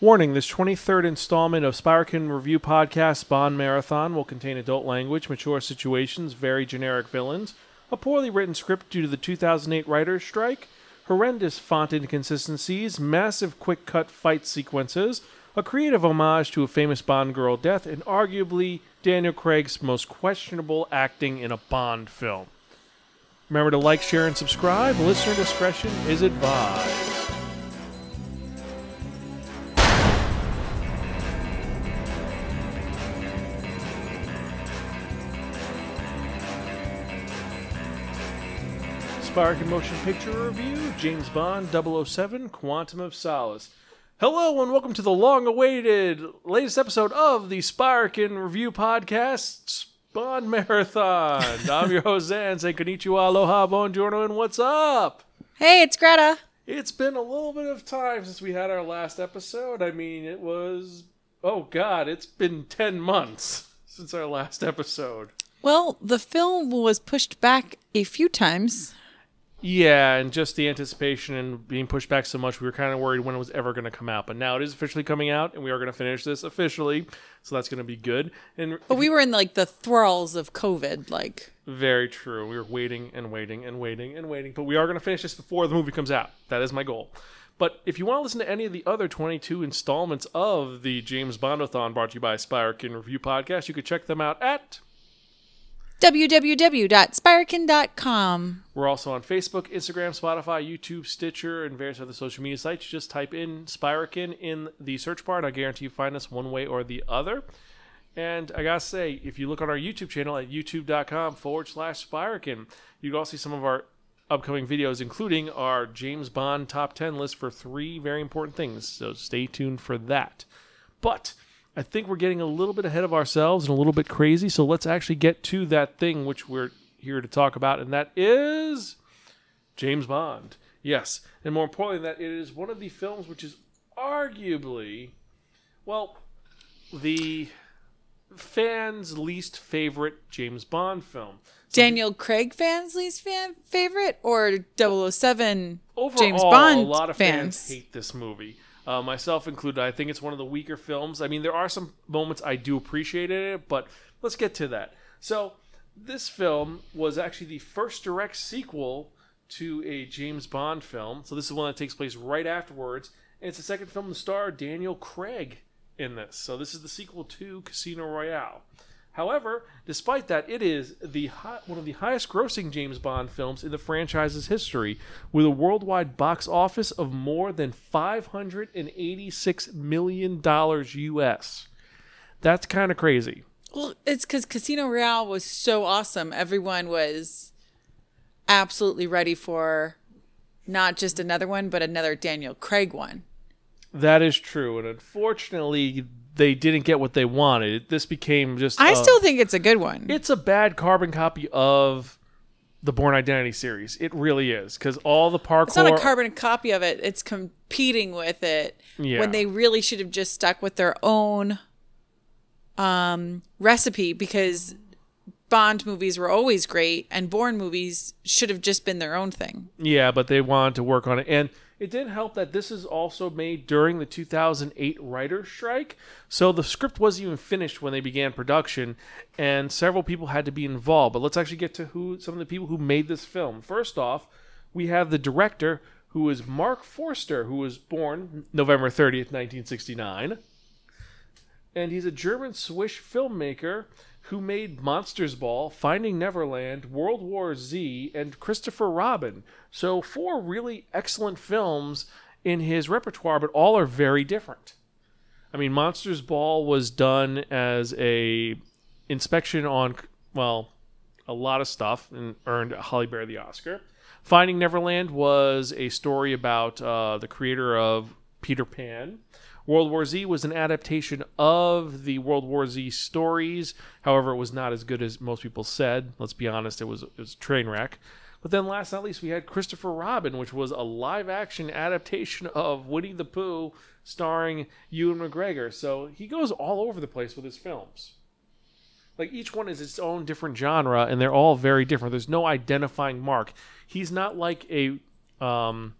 Warning this 23rd installment of Spiraken Review Podcast Bond Marathon will contain adult language, mature situations, very generic villains, a poorly written script due to the 2008 writer's strike, horrendous font inconsistencies, massive quick cut fight sequences, a creative homage to a famous Bond girl death, and arguably Daniel Craig's most questionable acting in a Bond film. Remember to like, share, and subscribe. Listener discretion is advised. Spark and Motion Picture Review, James Bond 007, Quantum of Solace. Hello and welcome to the long-awaited latest episode of the Sparkin Review Podcast, Bond Marathon. I'm your host, Zan. Say konnichiwa, aloha, buongiorno, and what's up? Hey, it's Greta. It's been a little bit of time since we had our last episode. I mean, it was, oh God, it's been 10 months since our last episode. Well, the film was pushed back a few times. Yeah, and just the anticipation and being pushed back so much, we were kind of worried when it was ever going to come out. But now it is officially coming out, and we are going to finish this officially, so that's going to be good. And But we were in like the thralls of COVID. Like, very true. We were waiting and waiting and waiting and waiting, but we are going to finish this before the movie comes out. That is my goal. But if you want to listen to any of the other 22 installments of the James Bondathon brought to you by Spiraken Review Podcast, you could check them out at www.spiraken.com. We're also on Facebook, Instagram, Spotify, YouTube, Stitcher, and various other social media sites. You Just type in Spiraken in the search bar, and I guarantee you find us one way or the other. And I gotta say, if you look on our YouTube channel at youtube.com forward slash Spiraken, you can also see some of our upcoming videos, including our James Bond top 10 list for three very important things. So stay tuned for that. But I think we're getting a little bit ahead of ourselves and a little bit crazy. So let's actually get to that thing which we're here to talk about, and that is James Bond. Yes, and more importantly, that it is one of the films which is arguably, well, the fans' least favorite James Bond film. Daniel Craig fans' least fan favorite or 007 Overall, James Bond a lot of fans, fans? hate this movie. Uh, myself included. I think it's one of the weaker films. I mean, there are some moments I do appreciate it, but let's get to that. So, this film was actually the first direct sequel to a James Bond film. So, this is one that takes place right afterwards. And it's the second film to star Daniel Craig in this. So, this is the sequel to Casino Royale. However, despite that, it is the hi- one of the highest grossing James Bond films in the franchise's history, with a worldwide box office of more than $586 million US. That's kind of crazy. Well, it's because Casino Royale was so awesome. Everyone was absolutely ready for not just another one, but another Daniel Craig one. That is true. And unfortunately, they didn't get what they wanted. This became just. I a- still think it's a good one. It's a bad carbon copy of the Bourne Identity series. It really is. Because all the parkour. It's not a carbon copy of it. It's competing with it Yeah. when they really should have just stuck with their own um, recipe because Bond movies were always great and Bourne movies should have just been their own thing. Yeah, but they wanted to work on it. And it did help that this is also made during the 2008 writer's strike. So the script wasn't even finished when they began production, and several people had to be involved. But let's actually get to who some of the people who made this film. First off, we have the director, who is Mark Forster, who was born November 30th, 1969 and he's a German Swiss filmmaker who made Monsters Ball, Finding Neverland, World War Z, and Christopher Robin. So four really excellent films in his repertoire, but all are very different. I mean, Monsters Ball was done as a inspection on well, a lot of stuff and earned Halle Berry the Oscar. Finding Neverland was a story about uh, the creator of Peter Pan. World War Z was an adaptation of the World War Z stories. However, it was not as good as most people said. Let's be honest, it was it was a train wreck. But then last not least, we had Christopher Robin, which was a live action adaptation of Winnie the Pooh starring Ewan McGregor. So he goes all over the place with his films. Like each one is its own different genre, and they're all very different. There's no identifying mark. He's not like a um,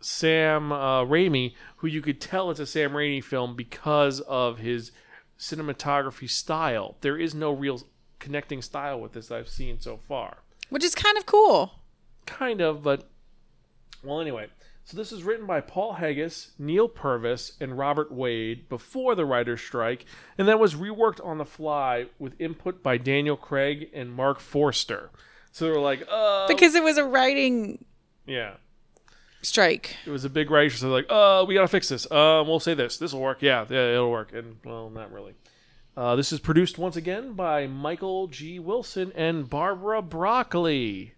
Sam uh, Raimi, who you could tell it's a Sam Raimi film because of his cinematography style. There is no real connecting style with this I've seen so far. Which is kind of cool. Kind of, but well, anyway. So this is written by Paul Haggis, Neil Purvis, and Robert Wade before the writer's strike, and that was reworked on the fly with input by Daniel Craig and Mark Forster. So they were like, uh, Because it was a writing yeah, strike. it was a big writer. So like, uh, we gotta fix this. Uh, we'll say this. This will work. Yeah, yeah, it'll work. And well, not really. Uh, this is produced once again by Michael G. Wilson and Barbara Broccoli.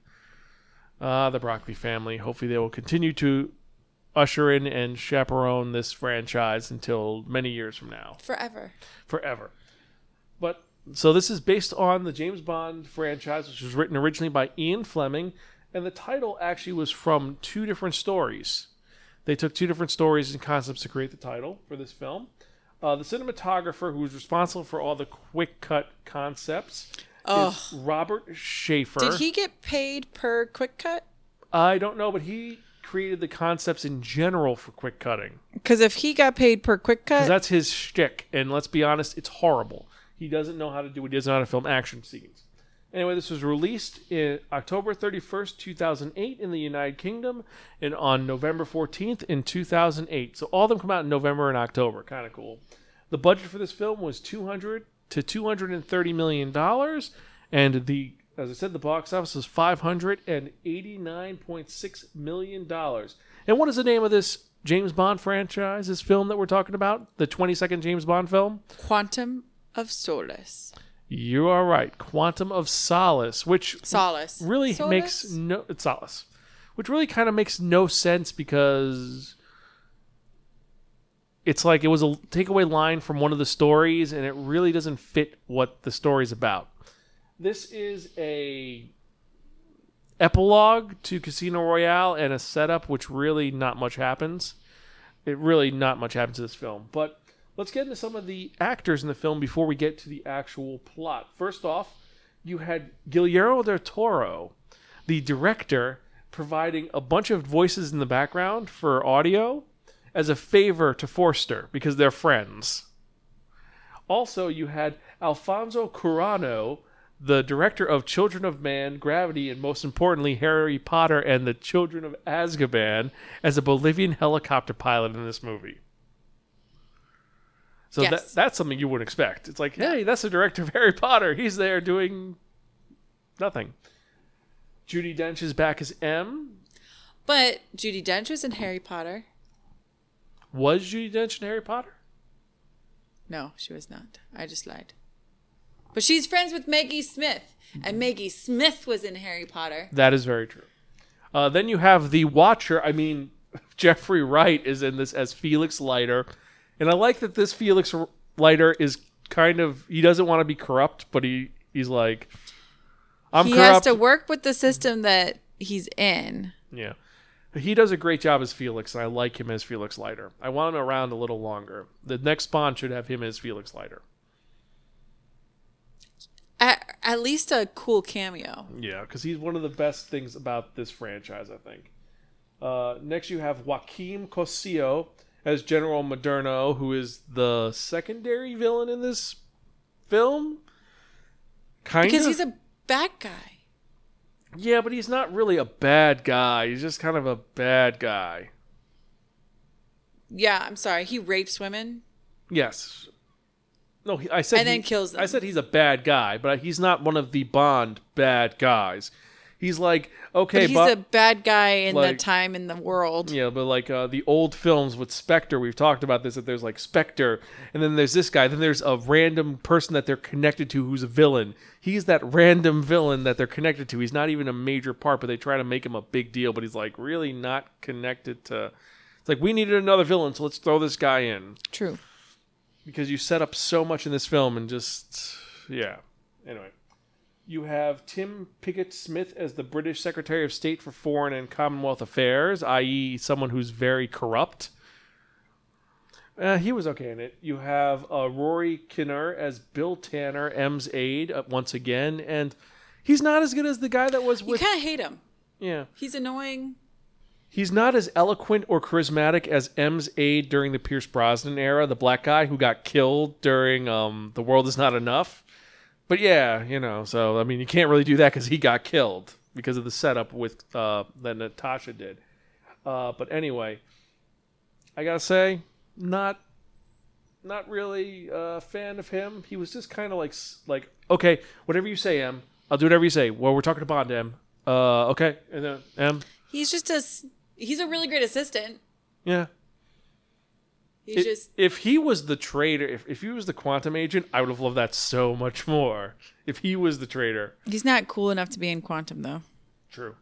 Uh, the Broccoli family. Hopefully, they will continue to usher in and chaperone this franchise until many years from now, Forever. forever. But so this is based on the James Bond franchise, which was written originally by Ian Fleming, and the title actually was from two different stories. They took two different stories and concepts to create the title for this film. Uh, the cinematographer who was responsible for all the quick cut concepts Oh. is Robert Schaefer. Did he get paid per quick cut? I don't know, but he created the concepts in general for quick cutting. Because if he got paid per quick cut, that's his shtick, and let's be honest, it's horrible. He doesn't know how to do it. He doesn't know how to film action scenes. Anyway, this was released in October 31st, 2008 in the United Kingdom and on November 14th in 2008. So all of them come out in November and October. Kind of cool. The budget for this film was 200 to 230 million dollars and the as I said the box office was 589.6 million dollars. And what is the name of this James Bond franchise, this film that we're talking about? The 22nd James Bond film? Quantum of Solace. You are right. Quantum of Solace, which Solace. really Solace? makes no it's Solace, which really kind of makes no sense because it's like it was a takeaway line from one of the stories, and it really doesn't fit what the story's about. This is a epilogue to Casino Royale and a setup, which really not much happens. It really not much happens to this film, but let's get into some of the actors in the film before we get to the actual plot. First off, you had Guillermo del Toro, the director, providing a bunch of voices in the background for audio as a favor to Forster because they're friends. Also, you had Alfonso Cuarón, the director of Children of Man, Gravity, and most importantly, Harry Potter and the Children of Azkaban, as a Bolivian helicopter pilot in this movie. So Yes. that, that's something you wouldn't expect. It's like, hey, that's the director of Harry Potter. He's there doing nothing. Judi Dench is back as M. But Judi Dench was in Harry Potter. Was Judi Dench in Harry Potter? No, she was not. I just lied. But she's friends with Maggie Smith. And Maggie Smith was in Harry Potter. That is very true. Uh, then you have the Watcher. I mean, Jeffrey Wright is in this as Felix Leiter, and I like that this Felix Leiter is kind of he doesn't want to be corrupt, but he he's like, I'm he corrupt. has to work with the system that he's in. Yeah. He does a great job as Felix, and I like him as Felix Leiter. I want him around a little longer. The next Bond should have him as Felix Leiter. At, at least a cool cameo. Yeah, because he's one of the best things about this franchise, I think. Uh, next, you have Joaquín Cosío as General Medrano, who is the secondary villain in this film. Kind Because he's a bad guy. yeah, but he's not really a bad guy. He's just kind of a bad guy. Yeah, I'm sorry. He rapes women. Yes. No, he, I said And then he- kills them. I said he's a bad guy, but he's not one of the Bond bad guys. He's like okay, But he's Bo- a bad guy in like- the time in the world. Yeah, but like uh, the old films with Spectre, we've talked about this. That there's like Spectre, and then there's this guy. Then there's a random person that they're connected to who's a villain. He's that random villain that they're connected to. He's not even a major part, but they try to make him a big deal. But he's like really not connected to. It's like we needed another villain, so let's throw this guy in True. because you set up so much in this film and just yeah. Anyway, you have Tim Pigott-Smith as the British Secretary of State for Foreign and Commonwealth Affairs, i.e., someone who's very corrupt. Uh, he was okay in it. You have uh, Rory Kinnear as Bill Tanner, M's aide, uh, once again, and he's not as good as the guy that was You kind of hate him. Yeah, He's annoying. He's not as eloquent or charismatic as M's aide during the Pierce Brosnan era, the black guy who got killed during um, The World Is Not Enough. But yeah, you know, so I mean, you can't really do that because he got killed because of the setup with uh, that Natasha did. Uh, but anyway, I gotta say, not not really a fan of him. He was just kind of like s- like okay, whatever you say, M. I'll do whatever you say. Well, we're talking to Bond, M. Uh, okay, and then M. He's just a he's a really great assistant. Yeah. He's It- just if he was the traitor, if, if he was the quantum agent, I would have loved that so much more. If he was the traitor. he's not cool enough to be in Quantum though. True.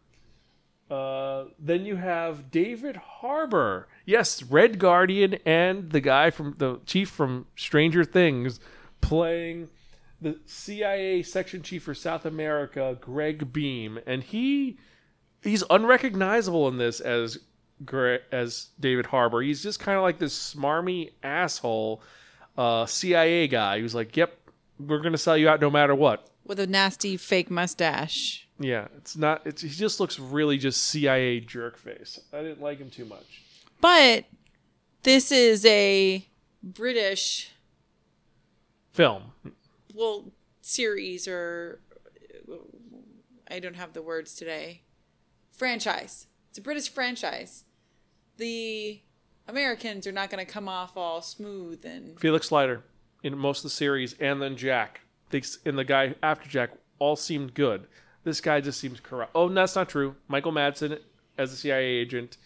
Uh, then you have David Harbour. Yes, Red Guardian and the guy from the chief from Stranger Things playing the CIA section chief for South America, Greg Beam, and he he's unrecognizable in this as as David Harbour. He's just kind of like this smarmy asshole uh, CIA guy who's like, "Yep, we're gonna sell you out no matter what." With a nasty fake mustache. Yeah, it's not. It's he just looks really just CIA jerk face. I didn't like him too much. But this is a British Film. well series or I don't have the words today. Franchise. It's a British franchise. The Americans are not going to come off all smooth and Felix Leiter in most of the series, and then Jack. They and the guy after Jack all seemed good. This guy just seems corrupt. Oh, that's not true. Michael Madsen as a CIA agent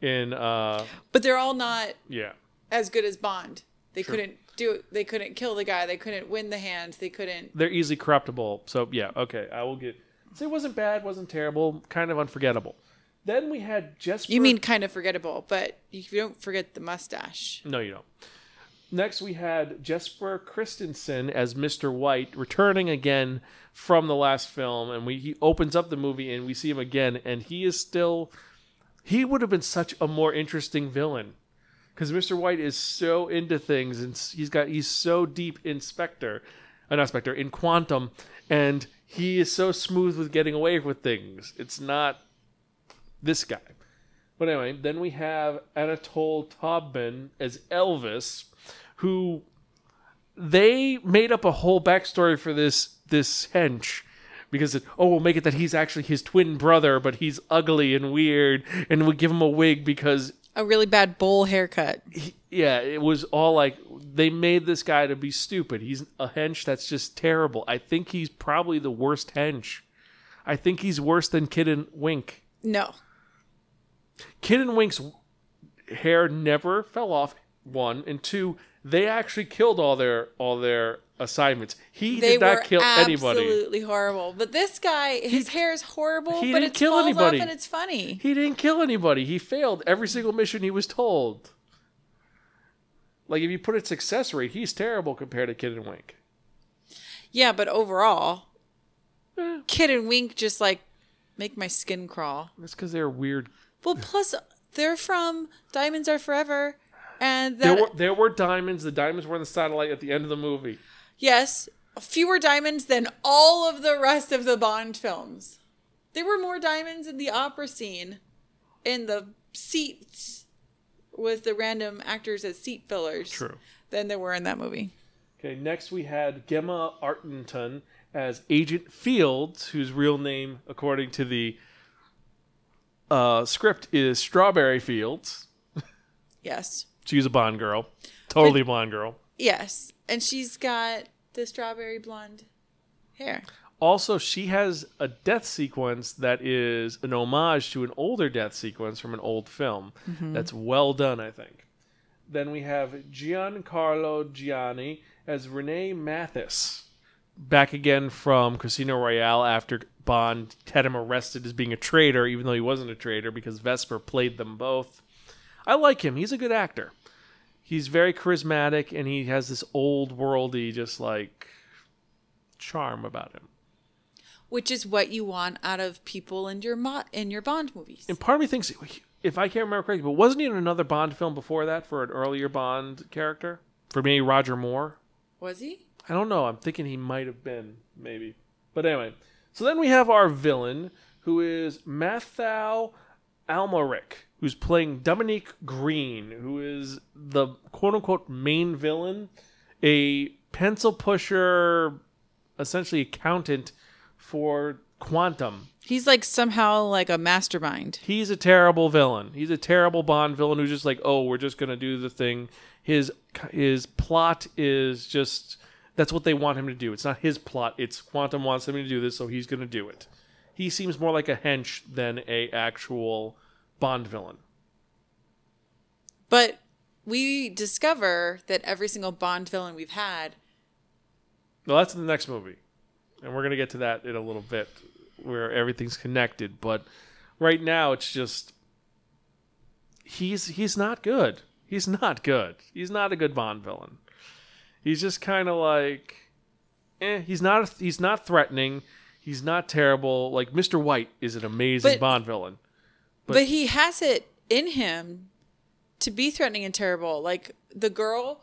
in uh but they're all not yeah. as good as Bond. They couldn't do it. They couldn't kill the guy. They couldn't win the hand. They couldn't. They're easily corruptible. So yeah, okay. I will get. So it wasn't bad, wasn't terrible, kind of unforgettable. Then we had Jesper. You mean kind of forgettable, but you don't forget the mustache. No, you don't. Next, we had Jesper Christensen as Mr. White, returning again from the last film, and we he opens up the movie and we see him again, and he is still. He would have been such a more interesting villain, because Mr. White is so into things, and he's got he's so deep in Spectre, uh, not Spectre, in Quantum, and he is so smooth with getting away with things. It's not this guy. But anyway, then we have Anatole Taubman as Elvis, who they made up a whole backstory for this this hench because it, oh we'll make it that he's actually his twin brother, but he's ugly and weird, and we give him a wig because A really bad bowl haircut. he, yeah, it was all like they made this guy to be stupid. He's a hench that's just terrible. I think he's probably the worst hench. I think he's worse than Kidd and Wint. No. Kidd and Wint's hair never fell off. One and two, they actually killed all their all their assignments. He They did not were kill anybody. absolutely horrible. But this guy, his hair is horrible, he but didn't it kill falls anybody. off and it's funny. He didn't kill anybody. He failed every single mission he was told. Like if you put a success rate, he's terrible compared to Kidd and Wint. Yeah, but overall, Eh. Kidd and Wint just like make my skin crawl. That's because they're weird. Well, plus they're from Diamonds Are Forever, and There were there were diamonds. The diamonds were in the satellite at the end of the movie. yes, fewer diamonds than all of the rest of the Bond films. There were more diamonds in the opera scene, in the seats with the random actors as seat fillers. True. Than there were in that movie. Okay, next we had Gemma Arterton as Agent Fields, whose real name, according to the uh, script, is Strawberry Fields. Yes. She's a Bond girl, totally a Bond girl. Yes, and she's got the strawberry blonde hair. Also, she has a death sequence that is an homage to an older death sequence from an old film. That's well done, I think. Then we have Giancarlo Giannini as Renee Mathis, back again from Casino Royale after Bond had him arrested as being a traitor, even though he wasn't a traitor because Vesper played them both. I like him. He's a good actor. He's very charismatic and he has this old worldy, just like charm about him. which is what you want out of people in your mo- in your Bond movies. And part of me thinks, if I can't remember correctly, but wasn't he in another Bond film before that for an earlier Bond character? For maybe Roger Moore? Was he? I don't know. I'm thinking he might have been, maybe. But anyway, so then we have our villain, who is Mathieu Amalric, who's playing Dominique Green, who is the quote unquote main villain, a pencil pusher, essentially accountant for Quantum. He's like somehow like a mastermind. He's a terrible villain. He's a terrible Bond villain who's just like, oh, we're just gonna do the thing. His his plot is just that's what they want him to do. It's not his plot. It's Quantum wants him to do this, so he's gonna do it. He seems more like a hench than a actual Bond villain. But we discover that every single Bond villain we've had, Well, that's in the next movie, and we're gonna get to that in a little bit, where everything's connected. But right now, it's just he's he's not good. He's not good. He's not a good Bond villain. He's just kind of like, eh. He's not he's not threatening. He's not terrible. Like Mr. White is an amazing But- Bond villain. but, he has it in him to be threatening and terrible. Like the girl,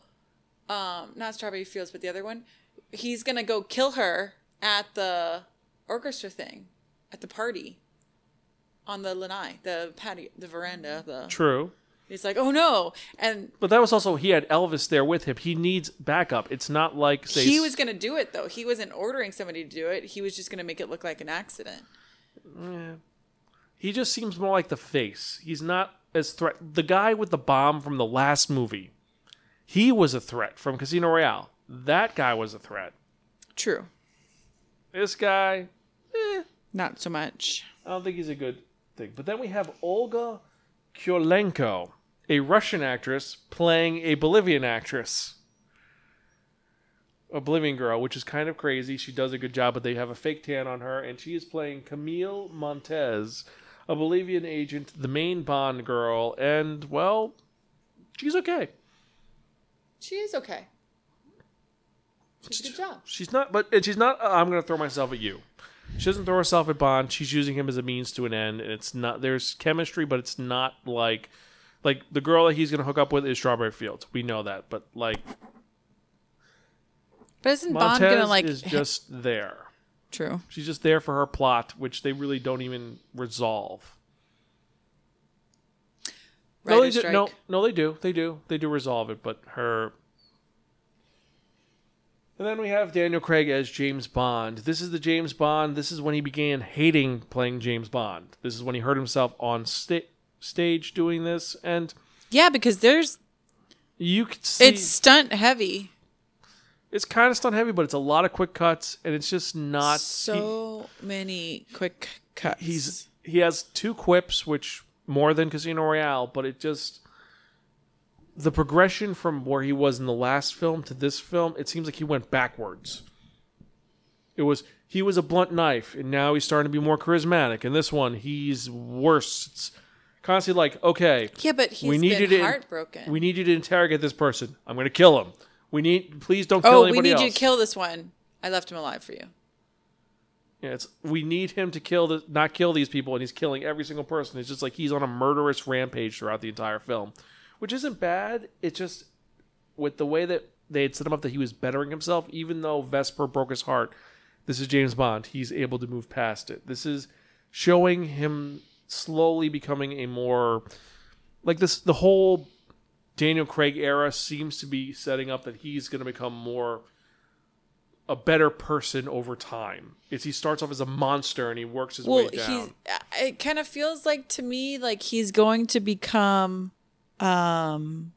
um, not Strawberry Fields, but the other one, he's gonna go kill her at the orchestra thing, at the party, on the lanai, the patio, the veranda. The True. He's like, oh no, and But that was also he had Elvis there with him. He needs backup. It's not like say he was gonna do it though. He wasn't ordering somebody to do it. He was just gonna make it look like an accident. He just seems more like the face. He's not as threat. The guy with the bomb from the last movie, he was a threat from Casino Royale. That guy was a threat. True, This guy, eh, not so much. I don't think he's a good thing. But then we have Olga Kurylenko, a Russian actress playing a Bolivian actress. A Bolivian girl, which is kind of crazy. She does a good job, but they have a fake tan on her, and she is playing Camille Montes, a Bolivian agent, the main Bond girl, and well, she's okay. She is okay. She's a good job. She's not, but and she's not. Uh, I'm going to throw myself at you. She doesn't throw herself at Bond. She's using him as a means to an end, and it's not. There's chemistry, but it's not like, like the girl that he's going to hook up with is Strawberry Fields. We know that, but like But isn't Montes Bond gonna like? is just there. True. She's just there for her plot, which they really don't even resolve. No, they do, no, no, they do. They do. They do resolve it, but her. And then we have Daniel Craig as James Bond. This is the James Bond. This is when he began hating playing James Bond. This is when he hurt himself on sta- stage doing this, and Yeah, because there's you could see it's stunt heavy. it's kind of stunt heavy, but it's a lot of quick cuts, and it's just not he- so many quick cuts. he's he has two quips, which more than Casino Royale, but it just the progression from where he was in the last film to this film, it seems like he went backwards. It was he was a blunt knife, and now he's starting to be more charismatic. And this one, he's worse. It's constantly like, okay, yeah, but he's we need been you to heartbroken. we need you to interrogate this person. I'm going to kill him. We need please don't kill oh, we anybody need else. you to kill this one. I left him alive for you. Yeah, it's we need him to kill the not kill these people, and he's killing every single person. It's just like he's on a murderous rampage throughout the entire film, which isn't bad. It's just with the way that they had set him up that he was bettering himself, even though Vesper broke his heart. This is James Bond. He's able to move past it. This is showing him slowly becoming a more like this. The whole Daniel Craig era seems to be setting up that he's going to become more a better person over time. Is he starts off as a monster and he works his Well, way down. he's. It kind of feels like to me like he's going to become, um,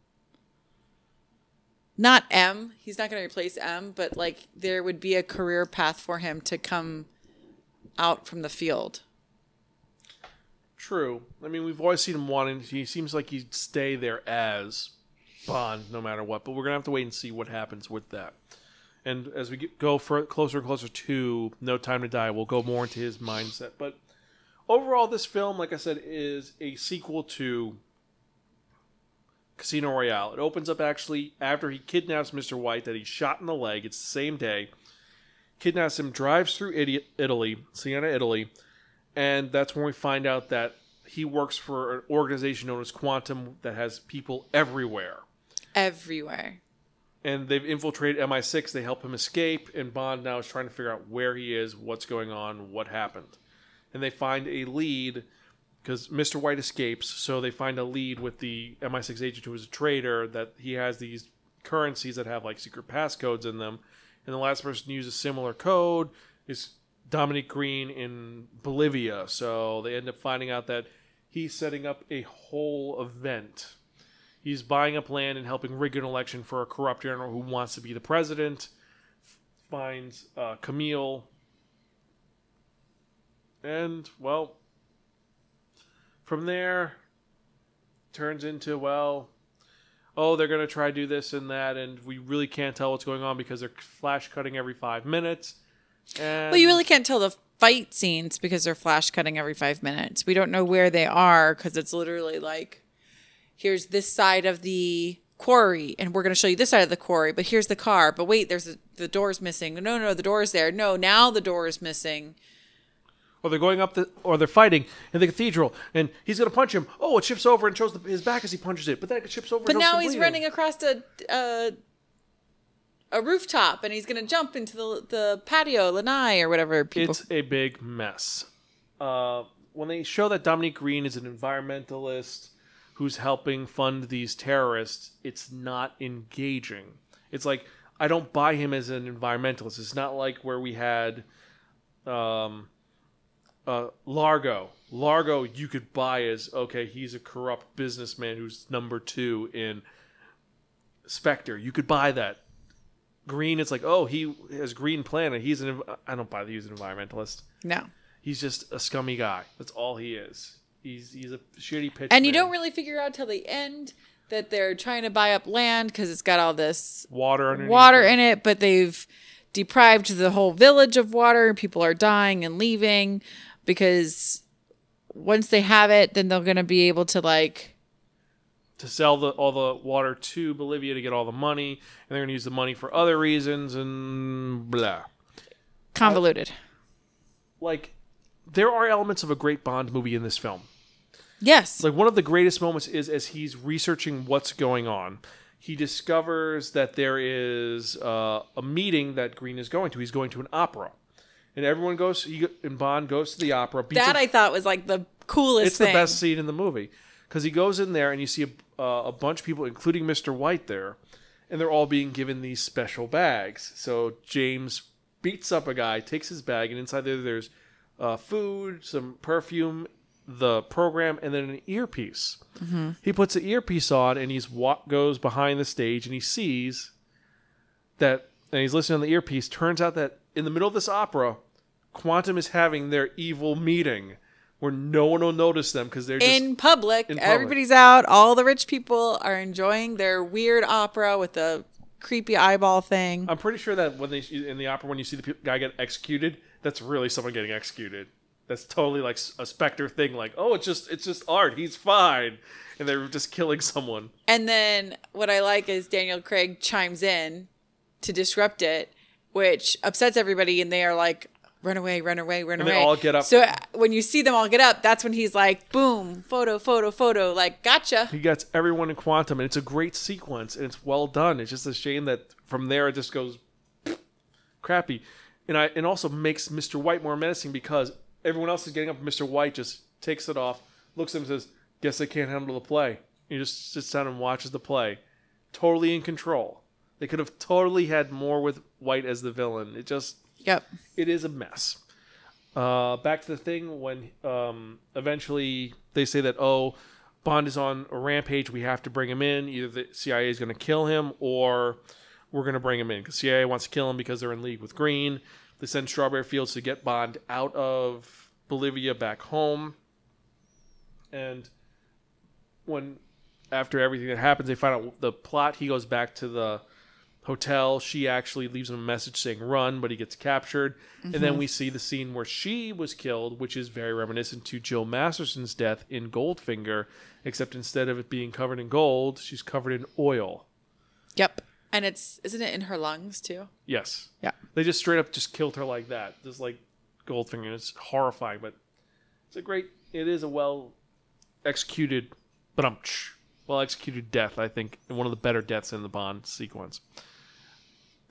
not M. He's not going to replace M, but like there would be a career path for him to come out from the field. True. I mean, we've always seen him wanting. He seems like he'd stay there as Bond, no matter what. But we're gonna have to wait and see what happens with that. And as we get, go for closer and closer to No Time to Die, we'll go more into his mindset. But overall, this film, like I said, is a sequel to Casino Royale. It opens up actually after he kidnaps Mr. White that he shot in the leg. It's the same day. Kidnaps him, drives through Italy, Siena, Italy, and that's when we find out that he works for an organization known as Quantum that has people everywhere. Everywhere. And they've infiltrated MI6. They help him escape, and Bond now is trying to figure out where he is, what's going on, what happened. And they find a lead because Mr. White escapes, so they find a lead with the MI6 agent who is a traitor that he has these currencies that have like secret passcodes in them, and the last person to use a similar code is Dominic Green in Bolivia. So they end up finding out that he's setting up a whole event. He's buying up land and helping rig an election for a corrupt general who wants to be the president. Finds uh, Camille, and well, from there turns into well oh they're going to try to do this and that and we really can't tell what's going on because they're flash cutting every five minutes Well, you really can't tell the fight scenes because they're flash cutting every five minutes. We don't know where they are because it's literally like, here's this side of the quarry, and we're going to show you this side of the quarry, but here's the car. But wait, there's a, the door's missing. No, no, the door's there. No, now the door is missing. or they're going up the or they're fighting in the cathedral and he's going to punch him oh it shifts over and shows the, his back as he punches it but then it shifts over But and now he's bleeding. running across a a, a rooftop, and he's going to jump into the the patio, lanai, or whatever people. it's a big mess. Uh, when they show that Dominique Green is an environmentalist who's helping fund these terrorists, it's not engaging. It's like I don't buy him as an environmentalist. It's not like where we had um, uh, Largo. Largo, you could buy as okay, he's a corrupt businessman who's number two in Spectre. You could buy that. Green, it's like, oh, he has Green Planet. He's an. I don't buy that he's an environmentalist. no. He's just a scummy guy. That's all he is. He's he's a shitty pitch. And you don't really figure out till the end that they're trying to buy up land because it's got all this water water it. in it, but they've deprived the whole village of water. People are dying and leaving because once they have it, then they're going to be able to like to sell the all the water to Bolivia to get all the money, and they're going to use the money for other reasons and blah. convoluted. Like there are elements of a great Bond movie in this film. yes. Like one of the greatest moments is as he's researching what's going on. He discovers that there is uh, a meeting that Green is going to. He's going to an opera, and everyone goes. He, and Bond goes to the opera. that a- I thought was like the coolest it's thing. the best scene in the movie because he goes in there and you see a, uh, a bunch of people, including Mr. White, there, and they're all being given these special bags. So James beats up a guy, takes his bag, and inside there there's uh, food, some perfume, the program, and then an earpiece. He puts the earpiece on and he's wa- goes behind the stage and he sees that, and he's listening on the earpiece. Turns out that in the middle of this opera, Quantum is having their evil meeting where no one will notice them because they're just in public, in public. everybody's out. All the rich people are enjoying their weird opera with the creepy eyeball thing. I'm pretty sure that when they in the opera when you see the guy get executed, that's really someone getting executed. That's totally like a Spectre thing. Like, oh, it's just it's just art. He's fine, and they're just killing someone. And then what I like is Daniel Craig chimes in to disrupt it, which upsets everybody, and they are like, "Run away, run away, run And they away!" all get up. So uh, when you see them all get up, that's when he's like, "Boom, photo, photo, photo!" Like, gotcha. He gets everyone in Quantum, and it's a great sequence, and it's well done. It's just a shame that from there it just goes crappy, and I and also makes Mr. White more menacing because everyone else is getting up. Mr. White just takes it off, looks at him, and says, "Guess I can't handle the play." He just sits down and watches the play, totally in control. They could have totally had more with White as the villain. It just Yep. it is a mess. Uh, back to the thing when um, eventually they say that oh, Bond is on a rampage. We have to bring him in. Either the CIA is going to kill him or we're going to bring him in because CIA wants to kill him because they're in league with Green. They send Strawberry Fields to get Bond out of Bolivia back home. And when after everything that happens, they find out the plot. He goes back to the hotel. She actually leaves him a message saying run, but he gets captured. And then mm-hmm. we see the scene where she was killed, which is very reminiscent to Jill Masterson's death in Goldfinger, except instead of it being covered in gold, she's covered in oil. Yep. And it's isn't it in her lungs too? Yes. Yeah. They just straight up just killed her like that. Just like Goldfinger. It's horrifying, but it's a great it is a well executed but well executed death, I think, and one of the better deaths in the Bond sequence.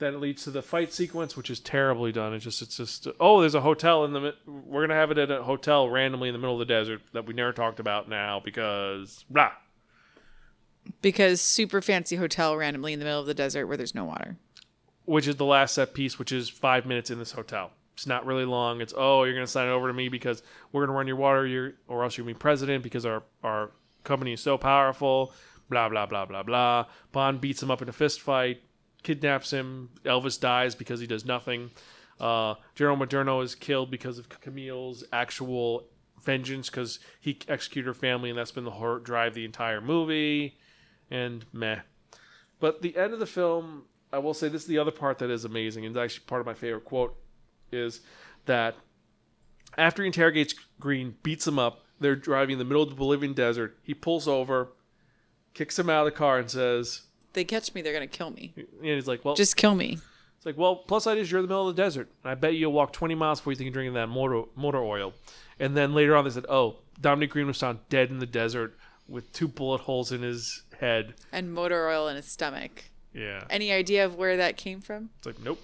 Then it leads to the fight sequence, which is terribly done. It's just, it's just, oh, there's a hotel in the, we're gonna have it at a hotel randomly in the middle of the desert that we never talked about now because blah. Because super fancy hotel randomly in the middle of the desert where there's no water. which is the last set piece, which is five minutes in this hotel. It's not really long. It's oh, you're gonna sign it over to me because we're gonna run your water, you're, or else you're gonna be president because our our company is so powerful. Blah blah blah blah blah. Bond beats him up in a fist fight, kidnaps him. Elvis dies because he does nothing. Uh, General Medrano is killed because of Camille's actual vengeance because he executed her family, and that's been the horror drive the entire movie. And meh. But the end of the film, I will say this is the other part that is amazing, and actually part of my favorite quote, is that after he interrogates Green, beats him up, they're driving in the middle of the Bolivian desert. He pulls over, kicks him out of the car, and says, They catch me, they're gonna kill me. and he's like, well, Just kill me. it's like, well, plus side is you're in the middle of the desert. And I bet you'll walk 20 miles before you think you're drinking that motor, motor oil. And then later on, they said, oh, Dominic Green was found dead in the desert with two bullet holes in his head. And motor oil in his stomach. Yeah. Any idea of where that came from? It's like, nope.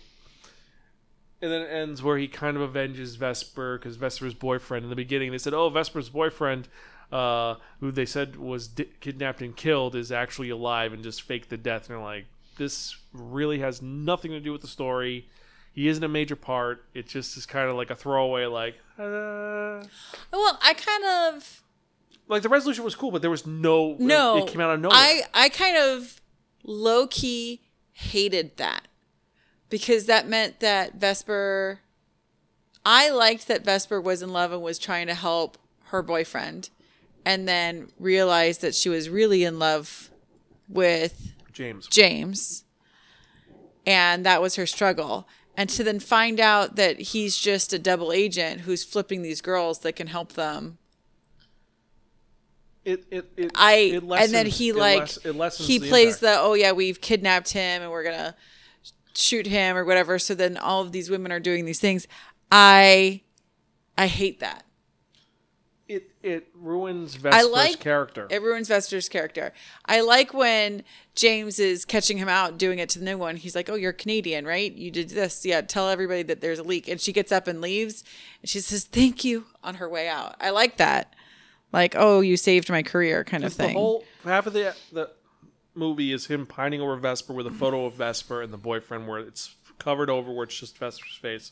And then it ends where he kind of avenges Vesper because Vesper's boyfriend. In the beginning, they said, oh, Vesper's boyfriend, uh, who they said was di- kidnapped and killed, is actually alive and just faked the death. And they're like, this really has nothing to do with the story. He isn't a major part. It just is kind of like a throwaway, like, uh, Well, I kind of like the resolution was cool, but there was no, no. it came out of nowhere. I I kind of low key hated that because that meant that Vesper. I liked that Vesper was in love and was trying to help her boyfriend, and then realized that she was really in love with James. James. And that was her struggle. And to then find out that he's just a double agent who's flipping these girls that can help them. It, it, it, I it and then he like less- it lessens he the plays impact. the oh yeah we've kidnapped him and we're gonna shoot him or whatever. So then all of these women are doing these things. I I hate that. It it ruins Vesper's I like character. It ruins Vesper's character. I like when James is catching him out, doing it to the new one. He's like, "Oh, you're Canadian, right? You did this. Yeah, tell everybody that there's a leak." And she gets up and leaves, and she says, "Thank you" on her way out. I like that. Like, "Oh, you saved my career," kind of the thing. whole half of the the movie is him pining over Vesper with a photo of Vesper and the boyfriend where it's covered over where it's just Vesper's face.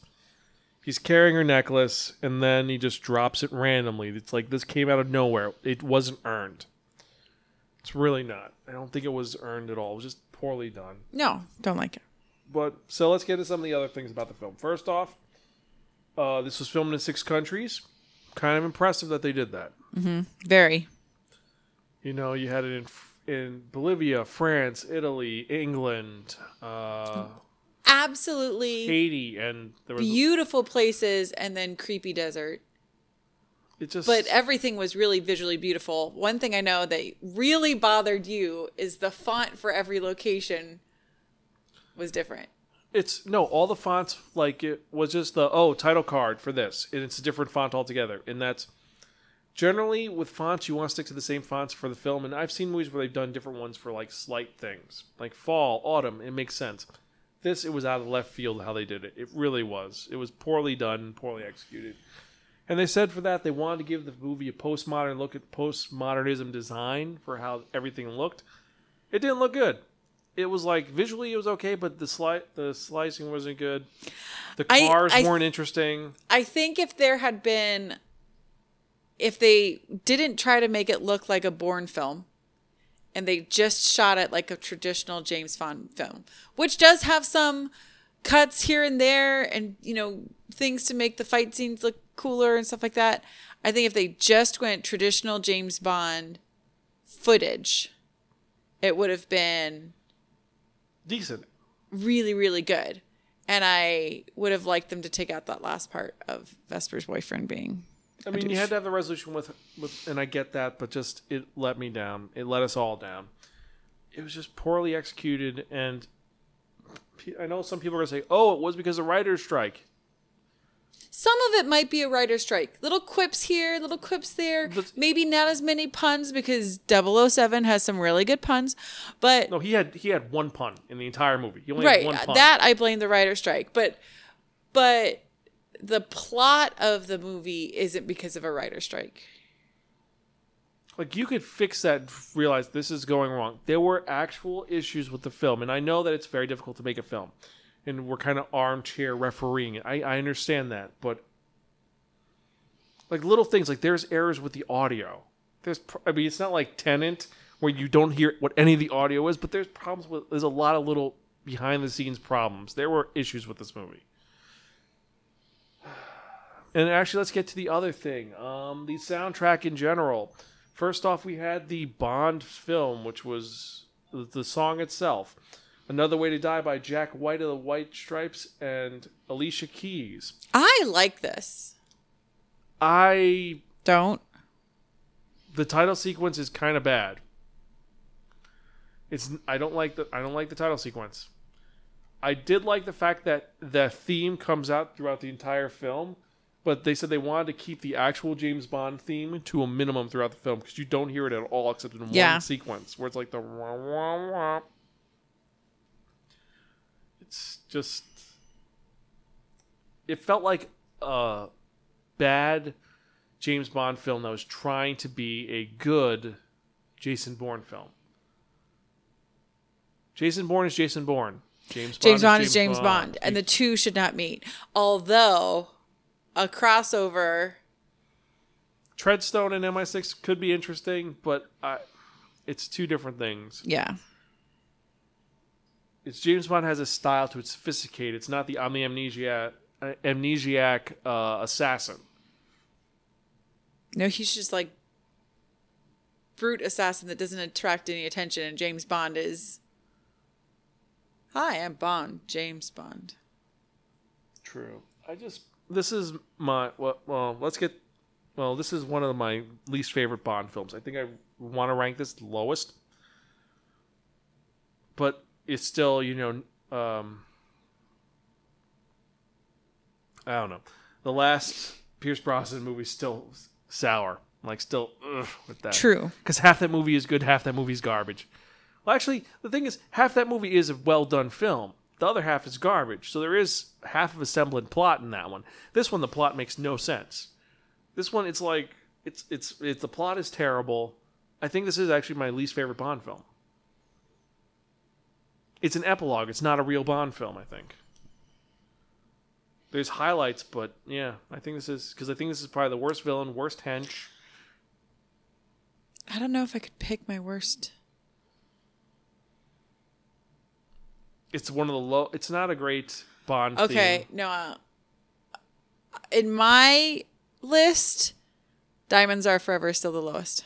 He's carrying her necklace and then he just drops it randomly. It's like this came out of nowhere. It wasn't earned. It's really not. I don't think it was earned at all. It was just poorly done. no, don't like it. But so let's get to some of the other things about the film. First off, uh, this was filmed in six countries. Kind of impressive that they did that. Mm-hmm. Very. You know, you had it in in Bolivia, France, Italy, England, uh, Absolutely Haiti, and there was beautiful places, and then creepy desert. it just but everything was really visually beautiful. One thing I know that really bothered you is the font for every location was different. it's no all the fonts like it was just the oh title card for this, and it's a different font altogether, and that's generally with fonts you want to stick to the same fonts for the film, and I've seen movies where they've done different ones for like slight things, like fall, autumn, it makes sense. This it was out of left field how they did it. It really was. It was poorly done, poorly executed. And they said for that they wanted to give the movie a postmodern look at postmodernism design for how everything looked. It didn't look good. It was like visually it was okay, but the sli- the slicing wasn't good. The cars I- weren't interesting. I think if there had been, if they didn't try to make it look like a Bourne film, and they just shot it like a traditional James Bond film, which does have some cuts here and there, and you know things to make the fight scenes look cooler and stuff like that. I think if they just went traditional James Bond footage, it would have been Decent. really, really good. And I would have liked them to take out that last part of Vesper's boyfriend being. I mean, you had to have the resolution with, with, and I get that, but just it let me down. It let us all down. It was just poorly executed, and I know some people are gonna say, "Oh, it was because of writer's strike." Some of it might be a writer's strike. Little quips here, little quips there. But- Maybe not as many puns because 007 has some really good puns. But No, he had he had one pun in the entire movie. He only had right, one uh, pun. that I blame the writer's strike. But but the plot of the movie isn't because of a writer strike. like you could fix that realize this is going wrong. There were actual issues with the film and i know that it's very difficult to make a film and we're kind of armchair refereeing it. I, I understand that but like little things like there's errors with the audio. There's i mean it's not like Tenet where you don't hear what any of the audio is but there's problems with there's a lot of little behind the scenes problems. There were issues with this movie and actually let's get to the other thing um, the soundtrack in general First off, we had the Bond film, which was the song itself. Another Way to Die by Jack White of the White Stripes and Alicia Keys. I like this. I Don't. the title sequence is kind of bad. It's I don't like the I don't like the title sequence. I did like the fact that the theme comes out throughout the entire film, but they said they wanted to keep the actual James Bond theme to a minimum throughout the film because you don't hear it at all except in Yeah. one sequence where it's like the wah, wah, wah. It's just it felt like a bad James Bond film that was trying to be a good Jason Bourne film. Jason Bourne is Jason Bourne. James Bond James is Bond is James Bond, and the two should not meet. Although a crossover, Treadstone and MI6 could be interesting, but I, it's two different things. yeah, It's James Bond has a style to it, sophisticated. It's not the I'm the amnesiac, uh, amnesiac uh, assassin. no, he's just like brute assassin that doesn't attract any attention, and James Bond is. Hi, I'm Bond, James Bond. True. I just this is my well, well let's get well this is one of my least favorite Bond films. I think I want to rank this lowest, but it's still you know um, I don't know the last Pierce Brosnan movie still sour like still ugh, with that True. because half that movie is good, half that movie is garbage. Well, actually, the thing is, half that movie is a well done film. The other half is garbage. So there is half of a semblant plot in that one. This one, the plot makes no sense. This one, it's like it's it's it's the plot is terrible. I think this is actually my least favorite Bond film. It's an epilogue. It's not a real Bond film. I think. There's highlights, but yeah, I think this is because I think this is probably the worst villain, worst hench. I don't know if I could pick my worst. It's one of the low. It's not a great Bond. Okay, theme. no. Uh, in my list, Diamonds Are Forever is still the lowest.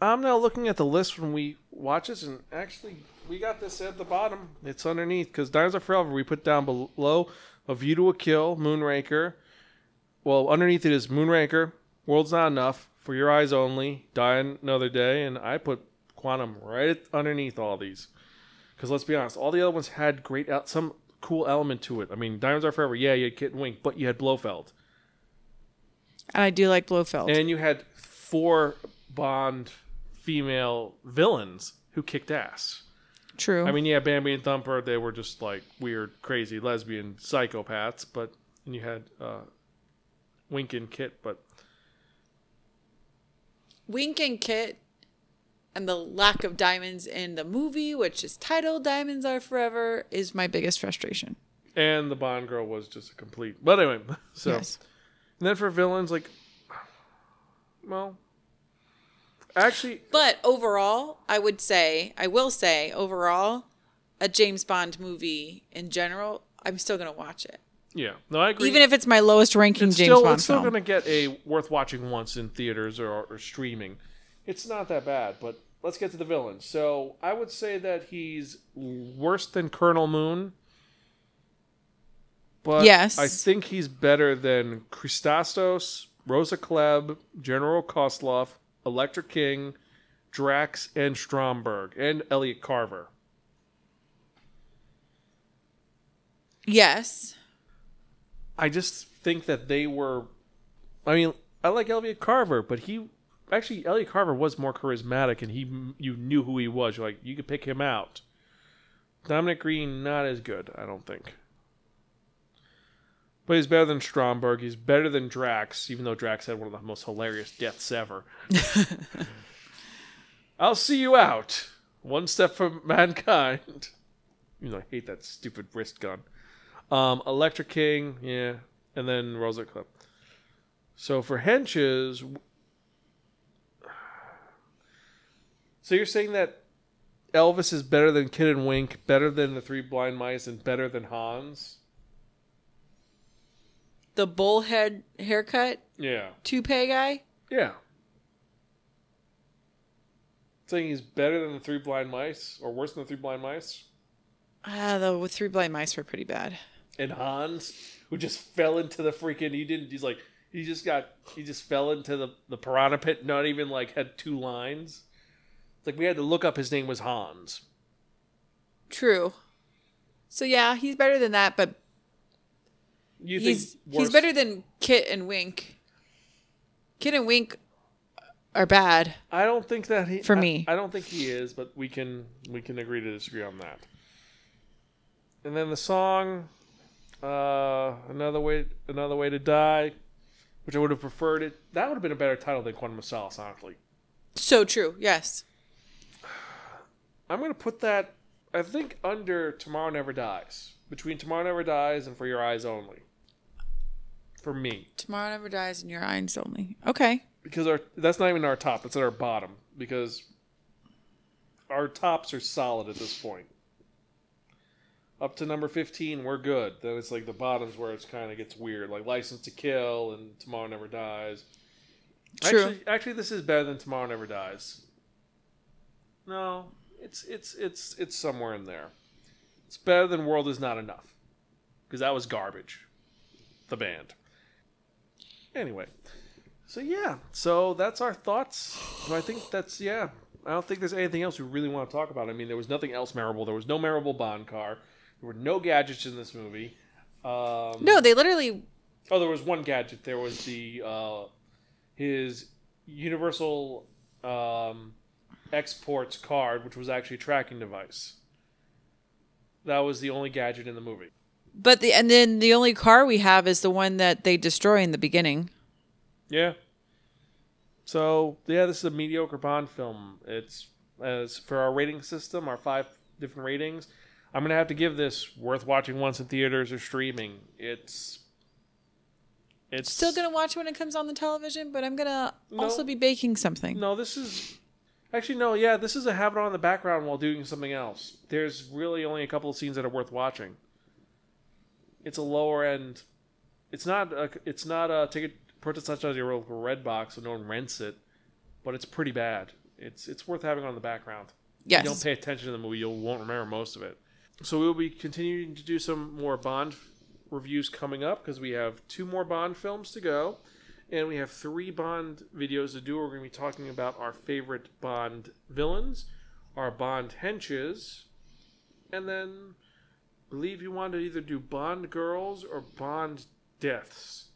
I'm now looking at the list when we watch this, and actually, we got this at the bottom. It's underneath because Diamonds Are Forever. We put down below A View to a Kill, Moonraker. Well, underneath it is Moonraker, World's Not Enough, For Your Eyes Only, Die Another Day, and I put Quantum right underneath all these. Because let's be honest, all the other ones had great, el- some cool element to it. I mean, Diamonds Are Forever, yeah, you had Kidd and Wint, but you had Blofeld. And I do like Blofeld. And you had four Bond female villains who kicked ass. True. I mean, yeah, Bambi and Thumper, they were just like weird, crazy lesbian psychopaths, but and you had uh, Wint and Kidd, but Wint and Kidd and the lack of diamonds in the movie, which is titled Diamonds Are Forever, is my biggest frustration. and the Bond girl was just a complete. But anyway, so Yes. and then for villains, like, well, actually, But overall, I would say, I will say, overall, a James Bond movie in general, I'm still going to watch it. yeah, no, I agree. Even if it's my lowest ranking it's James still, Bond it's still film. going to get a worth watching once in theaters or, or streaming. It's not that bad, but let's get to the villain. So I would say that he's worse than Colonel Moon. But Yes. I think he's better than Kristatos, Rosa Klebb, General Koskov, Electra King, Drax, and Stromberg, and Elliot Carver. Yes. I just think that they were. I mean, I like Elliot Carver, but he actually Elliot Carver was more charismatic, and he you knew who he was. You're like you could pick him out. Dominic Green not as good, I don't think. But he's better than Stromberg. He's better than Drax, even though Drax had one of the most hilarious deaths ever. I'll see you out. One step from mankind. You know, I hate that stupid wrist gun. Um, Electra King, yeah, and then Rosa Klebb. So for henches, so you're saying that Elvis is better than Kidd and Wint, better than the Three Blind Mice, and better than Hans? The bullhead haircut Yeah, toupee guy. yeah. Saying he's better than the Three Blind Mice, or worse than the Three Blind Mice, Ah, the three blind mice were pretty bad. and Hans, who just fell into the freaking. He didn't. He's like he just got. He just fell into the the piranha pit. Not even like had two lines. Like we had to look up. His name was Hans. True. So yeah, he's better than that, but You he's think he's better than Kidd and Wint. Kidd and Wint are bad. I don't think that he For I- me. I, don't think he is, but we can we can agree to disagree on that. And then the song, uh, another way another way to die, which I would have preferred it. That would have been a better title than Quantum of Solace, honestly. So true. Yes. I'm gonna put that. I think under Tomorrow Never Dies, between Tomorrow Never Dies and For Your Eyes Only. For me, Tomorrow never dies and your eyes only. Okay. because our that's not even our top; it's at our bottom because our tops are solid at this point. Up to number fifteen, we're good. Then it's like the bottoms where it's kind of gets weird, like License to Kill and Tomorrow Never Dies. True. Actually, actually, this is better than Tomorrow Never Dies. No, it's it's it's it's somewhere in there. It's better than World Is Not Enough because that was garbage. The band. Anyway, so yeah, so that's our thoughts. And I think that's yeah. I don't think there's anything else we really want to talk about. I mean, there was nothing else memorable. There was no memorable Bond car. There were no gadgets in this movie. Um, No, they literally. Oh, there was one gadget. There was the uh, his universal um, exports card, which was actually a tracking device. That was the only gadget in the movie. But the and then the only car we have is the one that they destroy in the beginning. Yeah. So yeah, this is a mediocre Bond film. It's as for our rating system, our five different ratings. I'm gonna have to give this worth watching once in theaters or streaming. It's it's Still gonna watch when it comes on the television, but I'm gonna No. also be baking something. No, this is actually no. Yeah, this is a have it on in the background while doing something else. There's really only a couple of scenes that are worth watching. It's a lower end. It's not. A, it's not a ticket purchase such as your local red box, so no one rents it. But it's pretty bad. It's it's worth having on the background. Yes. If you don't pay attention to the movie, you won't remember most of it. So we will be continuing to do some more Bond reviews coming up because we have two more Bond films to go, and we have three Bond videos to do. We're going to be talking about our favorite Bond villains, our Bond henches, and then I believe you want to either do Bond girls or Bond deaths.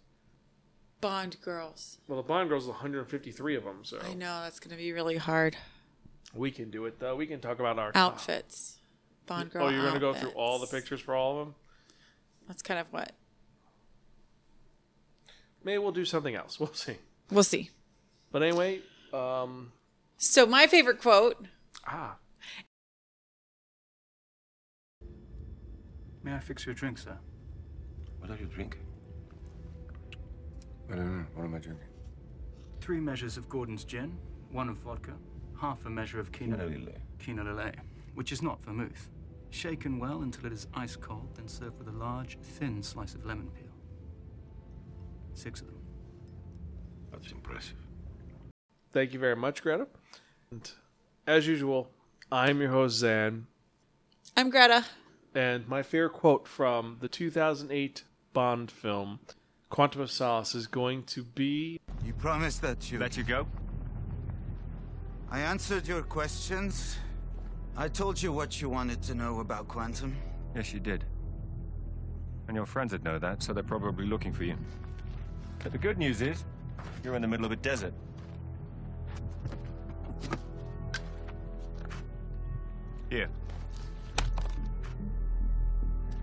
Bond girls. Well, the Bond girls, 153 of them, so I know that's gonna be really hard. we can do it though. We can talk about our Outfits. Bond girl. Oh, you're going to go through all the pictures for all of them. That's kind of what Maybe we'll do something else. We'll see. we'll see. But anyway, um, So my favorite quote. ah, May I fix your drink, sir? What are you drinking? I don't know. What am I drinking? Three measures of Gordon's gin, one of vodka, half a measure of Pinot Kina, Lillet. Kina which is not vermouth. Shaken well until it is ice cold, then served with a large, thin slice of lemon peel. Six of them. That's impressive. thank you very much, Greta. And as usual, I'm your host, Zan. I'm Greta. And my favorite quote from the 2008 Bond film, Quantum of Solace, is going to be You promised that you. Let you go? I answered your questions. I told you what you wanted to know about Quantum. Yes, you did. And your friends would know that, so they're probably looking for you. But the good news is, you're in the middle of a desert. Here.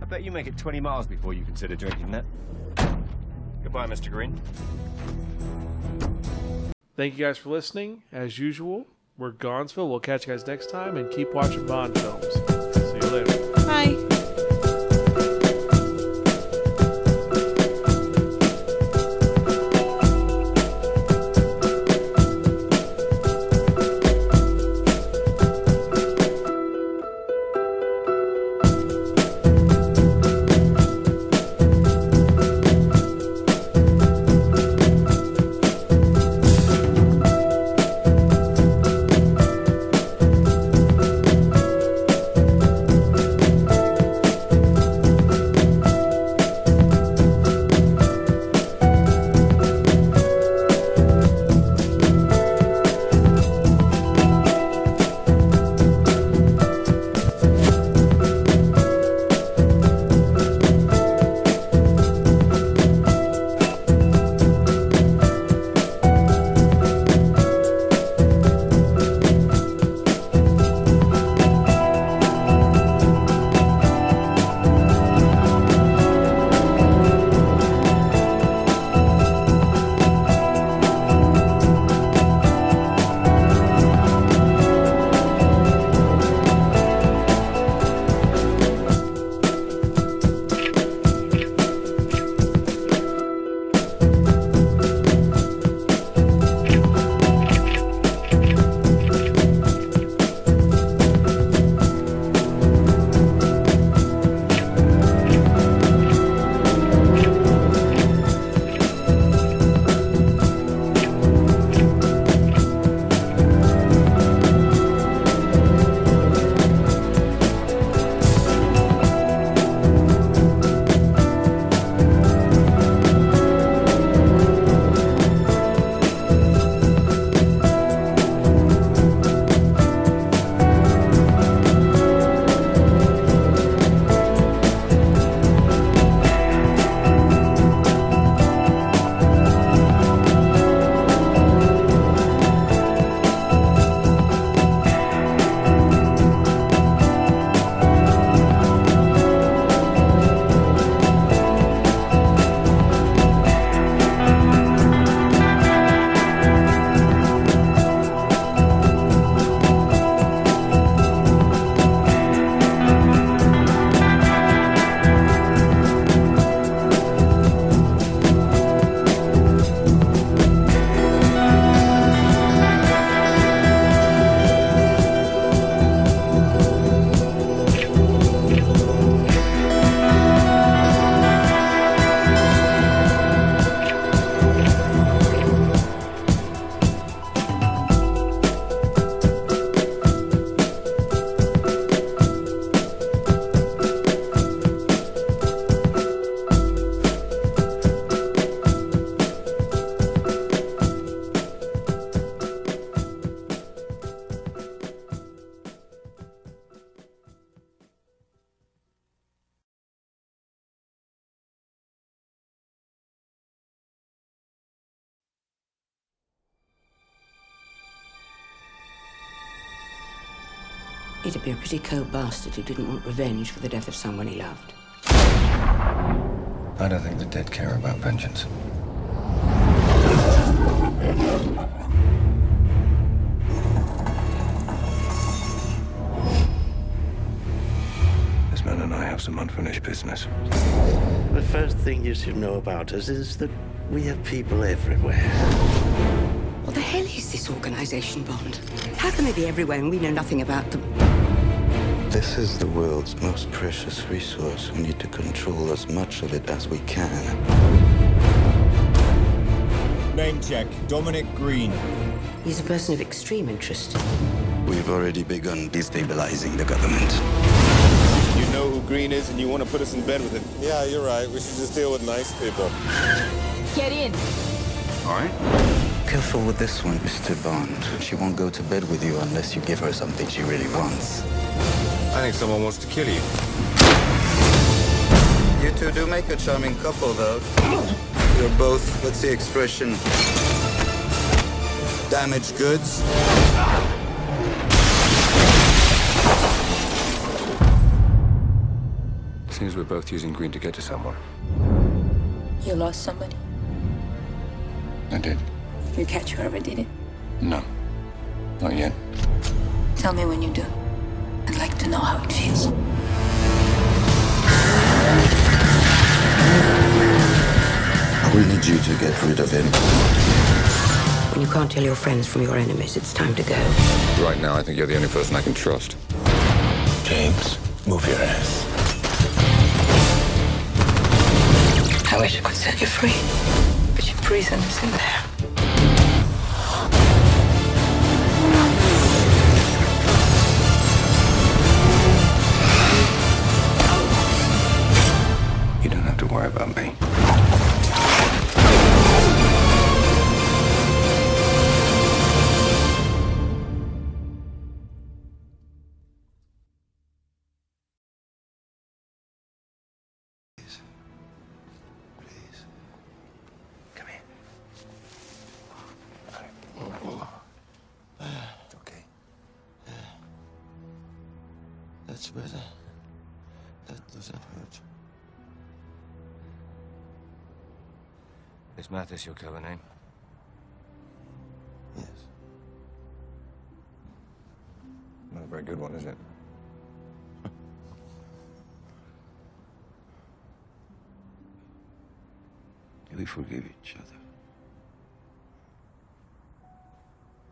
I bet you make it 20 miles before you consider drinking that. Goodbye, Mr. Green. Thank you guys for listening. As usual, we're Gonzville. We'll catch you guys next time and keep watching Bond films. Be a pretty cold bastard who didn't want revenge for the death of someone he loved. I don't think the dead care about vengeance. This man and I have some unfinished business. The first thing you should know about us is that we have people everywhere. What the hell is this organization, Bond? How can they be everywhere and we know nothing about them? This is the world's most precious resource. We need to control as much of it as we can. Name check. Dominic Green. He's a person of extreme interest. We've already begun destabilizing the government. You know who Green is and you want to put us in bed with him. Yeah, you're right. We should just deal with nice people. Get in. All right? Careful with this one, Mr. Bond. She won't go to bed with you unless you give her something she really wants. I think someone wants to kill you. You two do make a charming couple, though. You're both, what's the expression? Damaged goods? Seems we're both using Green to get to someone. You lost somebody? I did. You catch whoever did it? No. Not yet. Tell me when you do. I'd like to know how it feels. I will need you to get rid of him. When you can't tell your friends from your enemies, it's time to go. Right now, I think you're the only person I can trust. James, move your ass. I wish I could set you free, but your prison is in there. Don't have to Mathis name? Yes. Not a very good one, is it? We forgive each other.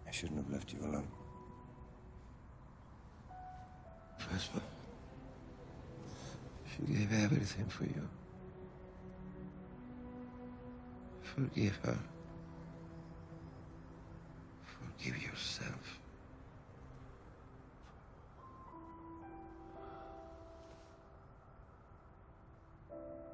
I shouldn't have left you alone. Vesper. She gave everything for you. Forgive her.